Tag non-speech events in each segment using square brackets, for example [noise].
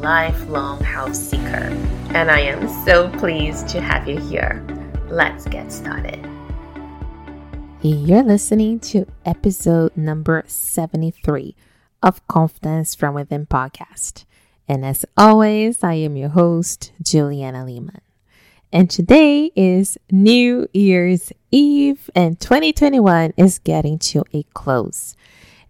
lifelong house seeker. And I am so pleased to have you here. Let's get started. You're listening to episode number 73 of Confidence from Within podcast. And as always, I am your host, Juliana Lehman. And today is New Year's Eve, and 2021 is getting to a close.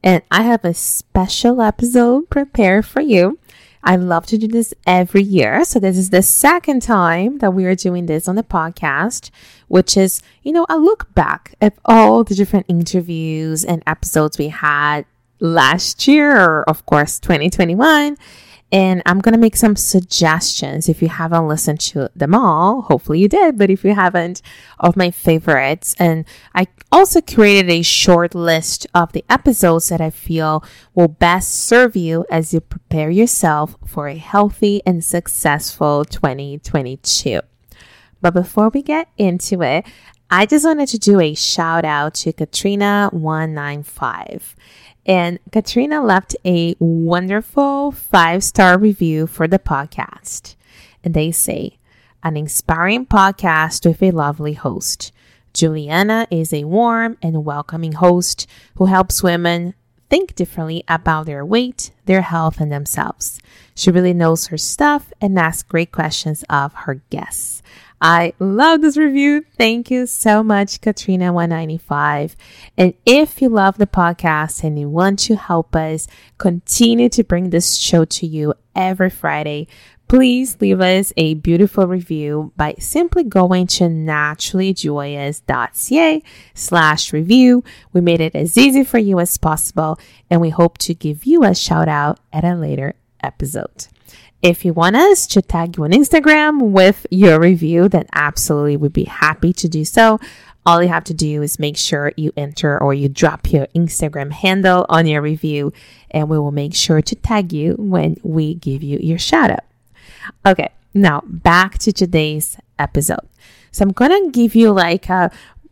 And I have a special episode prepared for you. I love to do this every year. So this is the second time that we are doing this on the podcast, which is, you know, a look back at all the different interviews and episodes we had last year, of course, 2021 and I'm going to make some suggestions if you haven't listened to them all. Hopefully you did, but if you haven't, of my favorites. And I also created a short list of the episodes that I feel will best serve you as you prepare yourself for a healthy and successful 2022. But before we get into it, I just wanted to do a shout out to Katrina195. And Katrina left a wonderful five star review for the podcast. And they say, an inspiring podcast with a lovely host. Juliana is a warm and welcoming host who helps women think differently about their weight, their health, and themselves. She really knows her stuff and asks great questions of her guests. I love this review. Thank you so much, Katrina195. And if you love the podcast and you want to help us continue to bring this show to you every Friday, please leave us a beautiful review by simply going to naturallyjoyous.ca slash review. We made it as easy for you as possible, and we hope to give you a shout out at a later episode. If you want us to tag you on Instagram with your review, then absolutely we'd be happy to do so. All you have to do is make sure you enter or you drop your Instagram handle on your review, and we will make sure to tag you when we give you your shout out. Okay, now back to today's episode. So I'm gonna give you like a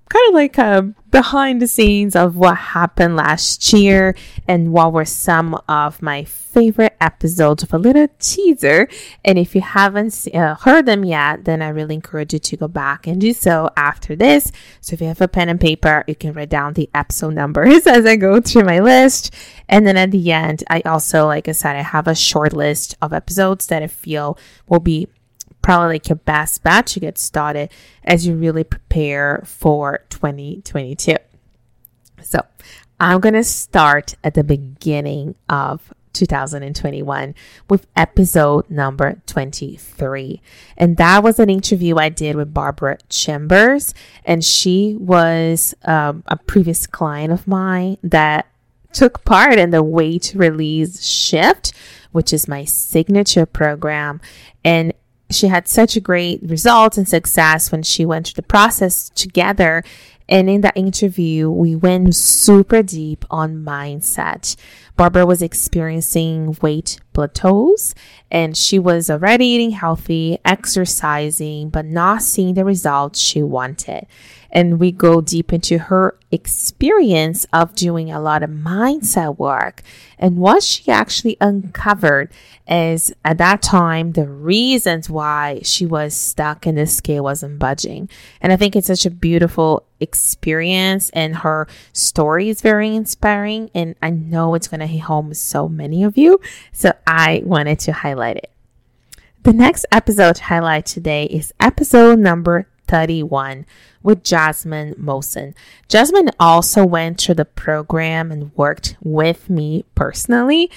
kind of like a behind the scenes of what happened last year and what were some of my favorite episodes of a little teaser. And if you haven't uh, heard them yet, then I really encourage you to go back and do so after this. So if you have a pen and paper, you can write down the episode numbers [laughs] as I go through my list. And then at the end, I also, like I said, I have a short list of episodes that I feel will be probably like your best bet to get started as you really prepare for 2022. So I'm going to start at the beginning of 2021 with episode number 23. And that was an interview I did with Barbara Chambers. And she was um, a previous client of mine that took part in the weight release shift, which is my signature program. And she had such a great result and success when she went through the process together. And in that interview, we went super deep on mindset. Barbara was experiencing weight plateaus and she was already eating healthy, exercising, but not seeing the results she wanted and we go deep into her experience of doing a lot of mindset work and what she actually uncovered is at that time the reasons why she was stuck and the scale wasn't budging. And I think it's such a beautiful experience and her story is very inspiring and I know it's going to hit home with so many of you. So I wanted to highlight it. The next episode to highlight today is episode number 31 with Jasmine Mosen. Jasmine also went through the program and worked with me personally.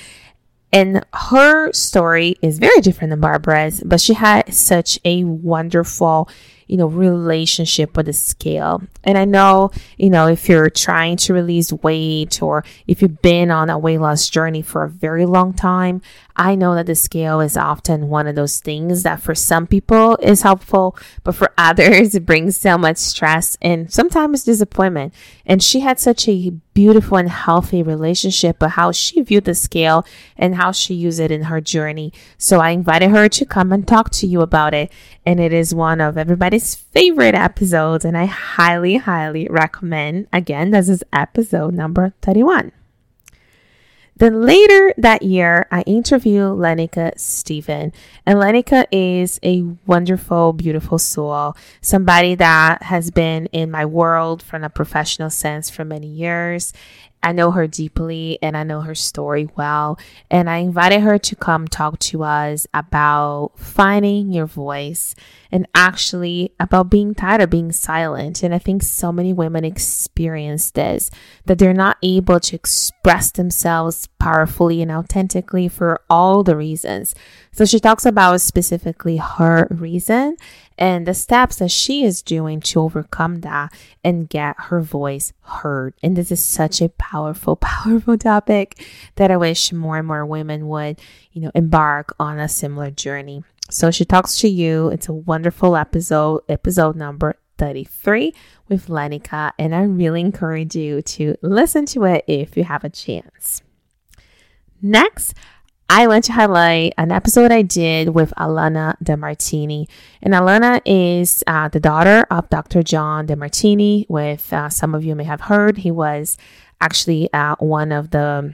And her story is very different than Barbara's, but she had such a wonderful you know, relationship with the scale. And I know, you know, if you're trying to release weight or if you've been on a weight loss journey for a very long time, I know that the scale is often one of those things that for some people is helpful, but for [laughs] others, it brings so much stress and sometimes disappointment. And she had such a beautiful and healthy relationship, but how she viewed the scale and how she used it in her journey. So I invited her to come and talk to you about it. And it is one of everybody's favorite episodes. And I highly, highly recommend. Again, this is episode number 31. Then later that year, I interview Lenica Stephen. And Lenica is a wonderful, beautiful soul, somebody that has been in my world from a professional sense for many years. I know her deeply and I know her story well. And I invited her to come talk to us about finding your voice and actually about being tired of being silent. And I think so many women experience this that they're not able to express themselves powerfully and authentically for all the reasons. So she talks about specifically her reason and the steps that she is doing to overcome that and get her voice heard. And this is such a powerful, [laughs] powerful topic that I wish more and more women would, you know, embark on a similar journey. So she talks to you. It's a wonderful episode, episode number 33 with Lenica, and I really encourage you to listen to it if you have a chance. Next, I want to highlight an episode I did with Alana DeMartini. And Alana is uh, the daughter of Dr. John DeMartini, with uh, some of you may have heard. He was actually uh, one of the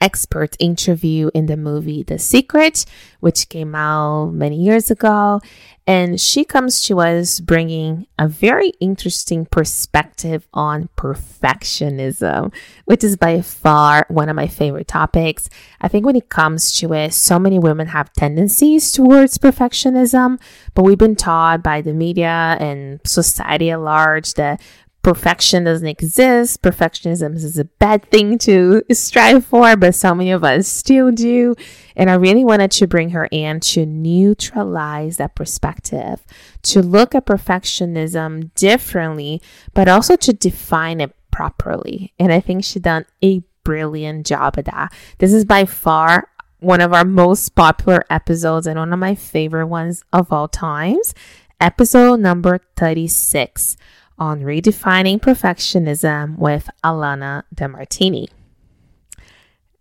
expert interview in the movie The Secret, which came out many years ago. And she comes to us bringing a very interesting perspective on perfectionism, which is by far one of my favorite topics. I think when it comes to it, so many women have tendencies towards perfectionism, but we've been taught by the media and society at large that perfection doesn't exist. Perfectionism is a bad thing to strive for, but so many of us still do. And I really wanted to bring her in to neutralize that perspective, to look at perfectionism differently, but also to define it properly. And I think she done a brilliant job of that. This is by far one of our most popular episodes and one of my favorite ones of all times. Episode number 36 on redefining perfectionism with Alana DeMartini.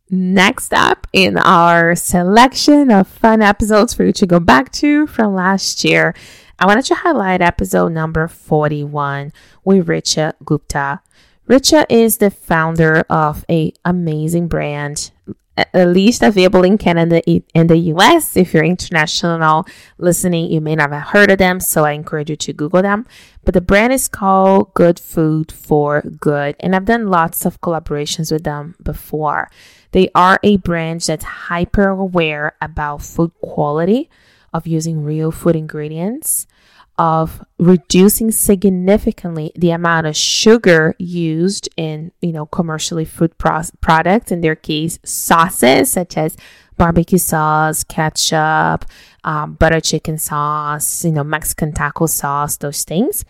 Next up in our selection of fun episodes for you to go back to from last year, I wanted to highlight episode number 41 with Richa Gupta. Richa is the founder of a amazing brand at least available in Canada and the US. If you're international listening, you may not have heard of them, so I encourage you to Google them. But the brand is called Good Food for Good, and I've done lots of collaborations with them before. They are a brand that's hyper aware about food quality, of using real food ingredients of reducing significantly the amount of sugar used in you know commercially food pro- products in their case sauces such as barbecue sauce ketchup um, butter chicken sauce you know mexican taco sauce those things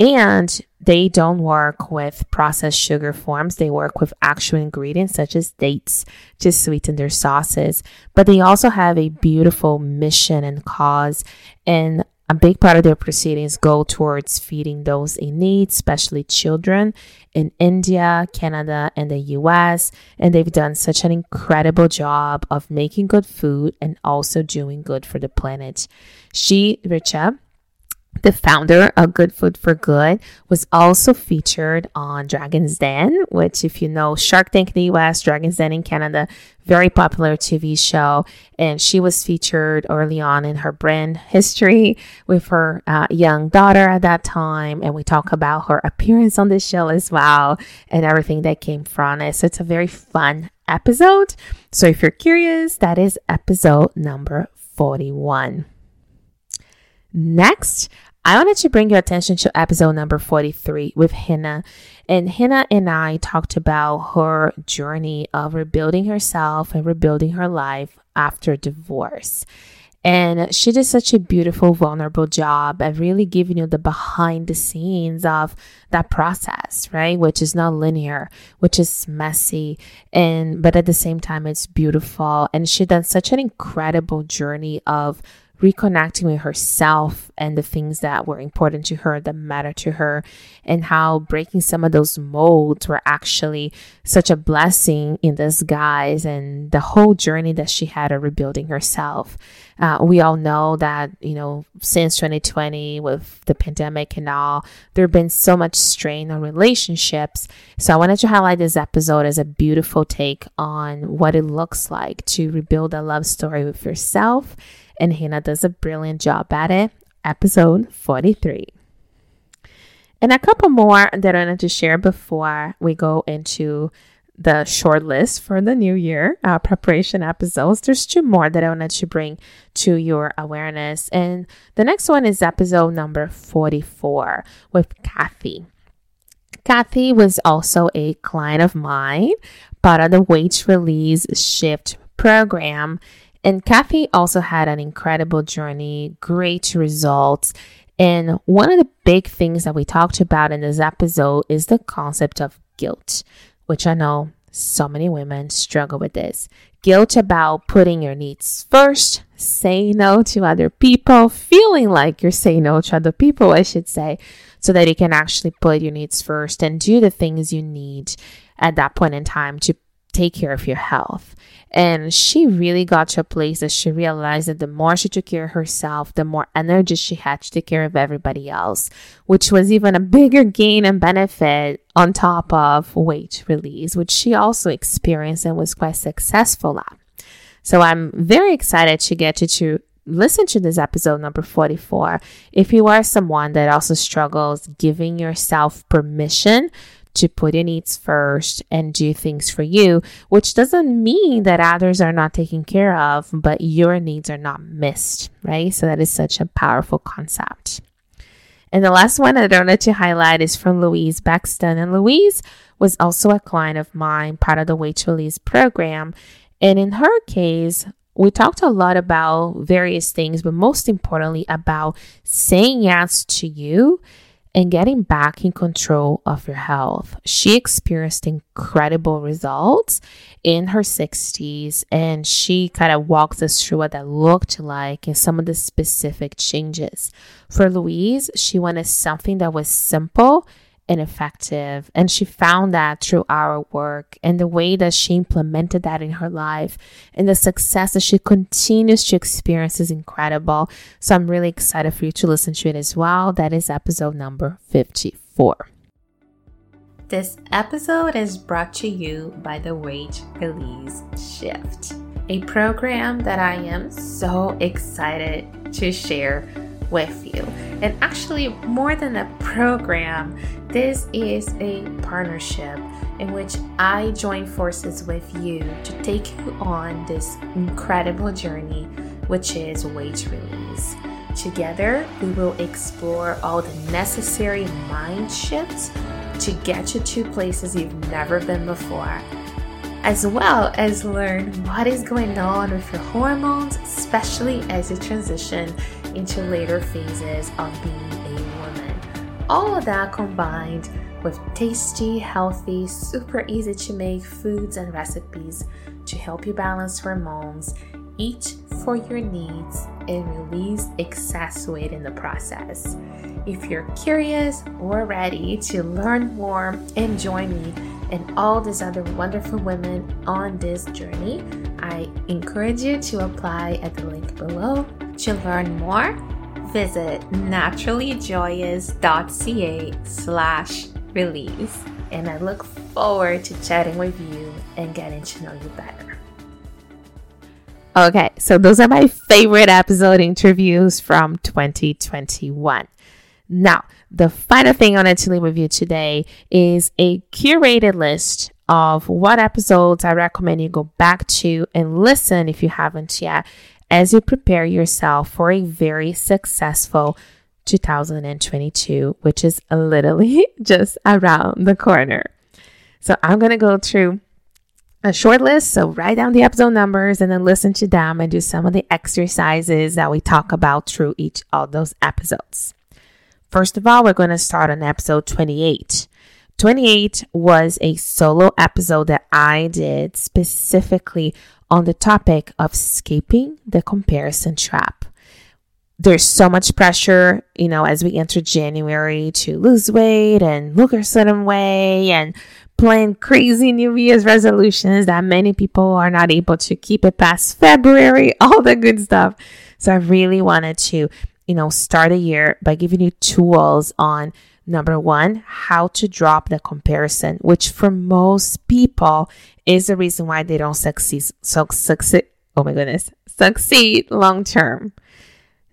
and they don't work with processed sugar forms. They work with actual ingredients such as dates to sweeten their sauces. But they also have a beautiful mission and cause. And a big part of their proceedings go towards feeding those in need, especially children in India, Canada, and the US. And they've done such an incredible job of making good food and also doing good for the planet. She, Richa, the founder of Good Food for Good, was also featured on Dragon's Den, which, if you know Shark Tank in the US, Dragon's Den in Canada, very popular TV show. And she was featured early on in her brand history with her uh, young daughter at that time. And we talk about her appearance on the show as well and everything that came from it. So it's a very fun episode. So if you're curious, that is episode number 41. Next, I wanted to bring your attention to episode number 43 with Hina. And Hina and I talked about her journey of rebuilding herself and rebuilding her life after divorce. And she did such a beautiful, vulnerable job at really giving you the behind the scenes of that process, right? Which is not linear, which is messy, and but at the same time, it's beautiful. And she done such an incredible journey of reconnecting with herself and the things that were important to her, that matter to her, and how breaking some of those molds were actually such a blessing in disguise and the whole journey that she had of rebuilding herself. Uh, we all know that, you know, since 2020 with the pandemic and all, there have been so much strain on relationships. So I wanted to highlight this episode as a beautiful take on what it looks like to rebuild a love story with yourself and Hannah does a brilliant job at it. Episode 43. And a couple more that I wanted to share before we go into the short list for the new year uh, preparation episodes. There's two more that I wanted to bring to your awareness. And the next one is episode number 44 with Kathy. Kathy was also a client of mine, part of the Weight Release Shift program. And Kathy also had an incredible journey, great results. And one of the big things that we talked about in this episode is the concept of guilt, which I know so many women struggle with this. Guilt about putting your needs first, saying no to other people, feeling like you're saying no to other people, I should say, so that you can actually put your needs first and do the things you need at that point in time to take care of your health. And she really got to a place that she realized that the more she took care of herself, the more energy she had to take care of everybody else, which was even a [laughs] bigger gain and benefit on top of weight release, which she also experienced and was quite successful at. So I'm very excited to get you to listen to this episode number 44 if you are someone that also struggles giving yourself permission to put your needs first and do things for you, which doesn't mean that others are not taken care of, but your needs are not missed, right? So that is such a powerful concept. And the last one I wanted to highlight is from Louise Bexton. And Louise was also a client of mine, part of the Weight Release program. And in her case, we talked a lot about various things, but most importantly, about saying yes to you and getting back in control of your health. She experienced incredible results in her 60s and she kind of walks us through what that looked like and some of the specific changes. For Louise, she wanted something that was simple and effective. And she found that through our work and the way that she implemented that in her life and the success that she continues to experience is incredible. So I'm really excited for you to listen to it as well. That is episode number 54. This episode is brought to you by the Weight Release Shift, a program that I am so excited to share with you. And actually, more than a program, this is a partnership in which I join forces with you to take you on this incredible journey, which is weight release. Together, we will explore all the necessary mind shifts to get you to places you've never been before, as well as learn what is going on with your hormones, especially as you transition into later phases of being a woman. All of that combined with tasty, healthy, super easy to make foods and recipes to help you balance hormones, eat for your needs, and release excess weight in the process. If you're curious or ready to learn more and join me and all these other wonderful women on this journey, I encourage you to apply at the link below to learn more, visit naturallyjoyous.ca slash release. And I look forward to chatting with you and getting to know you better. Okay, so those are my favorite episode interviews from 2021. Now, the final thing I wanted to leave with you today is a curated list of what episodes I recommend you go back to and listen if you haven't yet as you prepare yourself for a very successful 2022, which is literally [laughs] just around the corner. So I'm going to go through a short list. So write down the episode numbers and then listen to them and do some of the exercises that we talk about through each of those episodes. First of all, we're going to start on episode 28. 28 was a solo episode that I did specifically on the topic of escaping the comparison trap. There's so much pressure, you know, as we enter January to lose weight and look a certain way and plan crazy New Year's resolutions that many people are not able to keep it past February, [laughs] all the good stuff. So I really wanted to, you know, start a year by giving you tools on number one, how to drop the comparison, which for most people is the reason why they don't succeed. So succeed. Oh my goodness, succeed long term.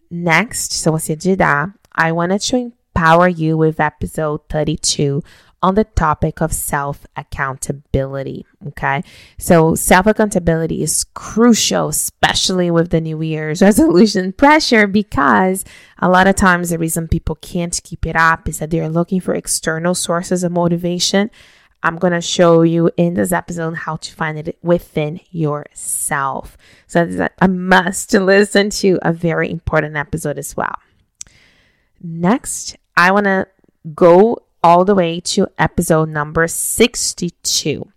Next, so você dirá, I wanted to empower you with episode 32 on the topic of self accountability. Okay. So, self accountability is crucial, especially with the New Year's [laughs] resolution pressure, because a lot of times the reason people can't keep it up is that they're looking for external sources of motivation. I'm going to show you in this episode how to find it within yourself. So, that's a must to listen to a very important episode as well. Next, I want to go all the way to episode number 62,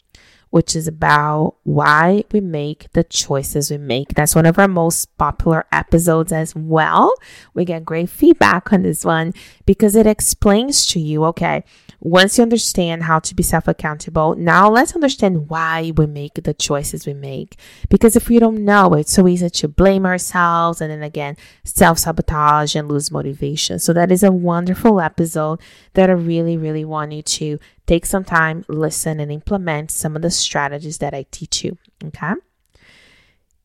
which is about why we make the choices we make. That's one of our most popular episodes as well. We get great feedback on this one because it explains to you, okay, once you understand how to be self accountable, now let's understand why we make the choices we make. Because if we don't know, it's so easy to blame ourselves and then again, self sabotage and lose motivation. So, that is a wonderful episode that I really, really want you to take some time, listen, and implement some of the strategies that I teach you. Okay.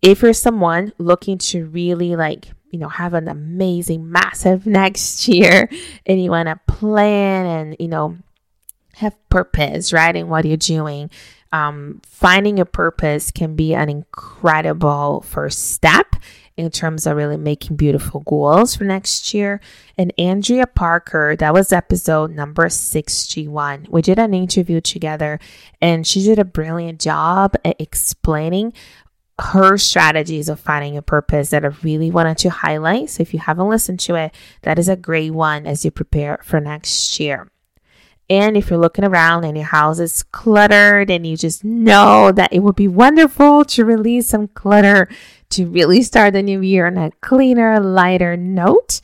If you're someone looking to really like you know, have an amazing, massive [laughs] next year and you want to plan and, you know, have purpose, right? In what you're doing. Um, finding a purpose can be an incredible first step in terms of really making beautiful goals for next year. And Andrea Parker, that was episode number 61. We did an interview together and she did a brilliant job at explaining her strategies of finding a purpose that I really wanted to highlight. So if you haven't listened to it, that is a great one as you prepare for next year. And if you're looking around and your house is cluttered and you just know that it would be wonderful to release some clutter to really start the new year on a cleaner, lighter note,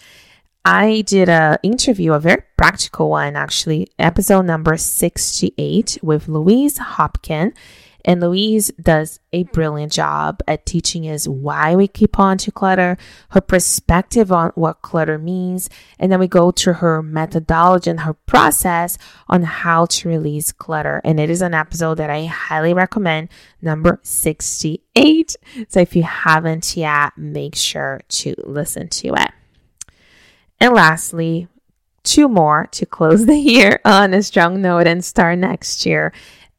I did a interview, a very practical one actually, episode number 68 with Louise Hopkin. And Louise does a hmm. brilliant job at teaching us why we keep on to clutter, her perspective on what clutter means, and then we go through her methodology and her process on how to release clutter. And it is an episode that I highly recommend, number 68. So if you haven't yet, make sure to listen to it. And lastly, two more to close the [laughs] year on a strong note and start next year.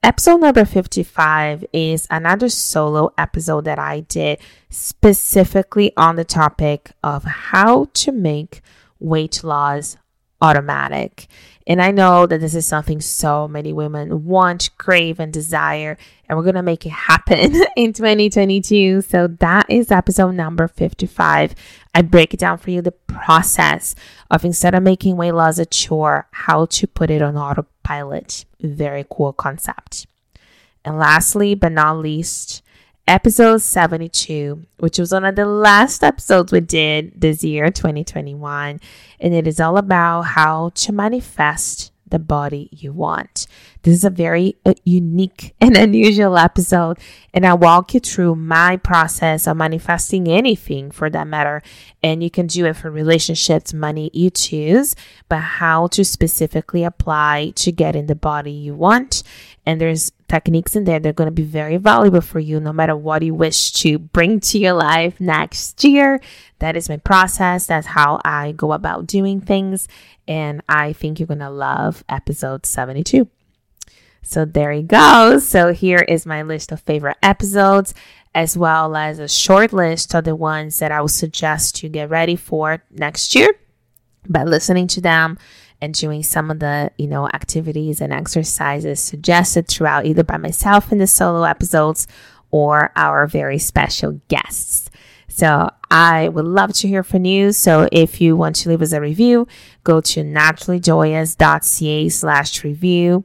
Episode number 55 is another solo episode that I did specifically on the topic of how to make weight loss automatic. And I know that this is something so many women want, crave, and desire, and we're to make it happen [laughs] in 2022. So that is episode number 55. I break it down for you the process of instead of making weight loss a chore, how to put it on autopilot. Very cool concept. And lastly, but not least, episode 72, which was one of the last episodes we did this year, 2021. And it is all about how to manifest the body you want. This is a very uh, unique [laughs] and unusual episode, and I walk you through my process of manifesting anything for that matter. And you can do it for relationships, money, you choose, but how to specifically apply to get in the body you want. And there's techniques in there that are going to be very valuable for you no matter what you wish to bring to your life next year. That is my process. That's how I go about doing things. And I think you're going to love episode 72. So there you go. So here is my list of favorite episodes, as well as a short list of the ones that I would suggest you get ready for next year by listening to them and doing some of the, you know, activities and exercises suggested throughout either by myself in the solo episodes or our very special guests. So I would love to hear from you. So if you want to leave us a review, go to naturallyjoyous.ca slash review.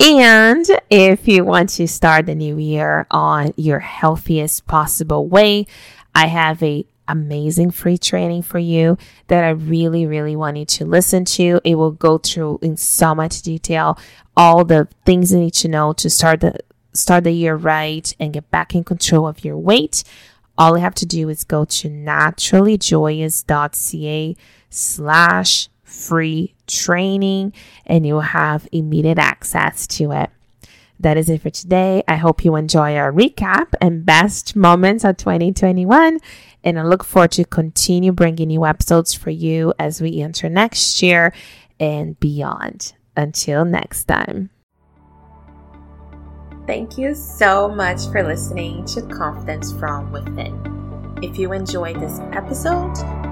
And if you want to start the new year on your healthiest possible way, I have a amazing free training for you that I really, really want you to listen to. It will go through in so much detail all the things you need to know to start the start the year right and get back in control of your weight. All you have to do is go to naturallyjoyous.ca slash free training and you'll have immediate access to it. That is it for today. I hope you enjoy our recap and best moments of 2021. And I look forward to continue bringing new episodes for you as we enter next year and beyond. Until next time. Thank you so much for listening to Confidence from Within. If you enjoyed this episode,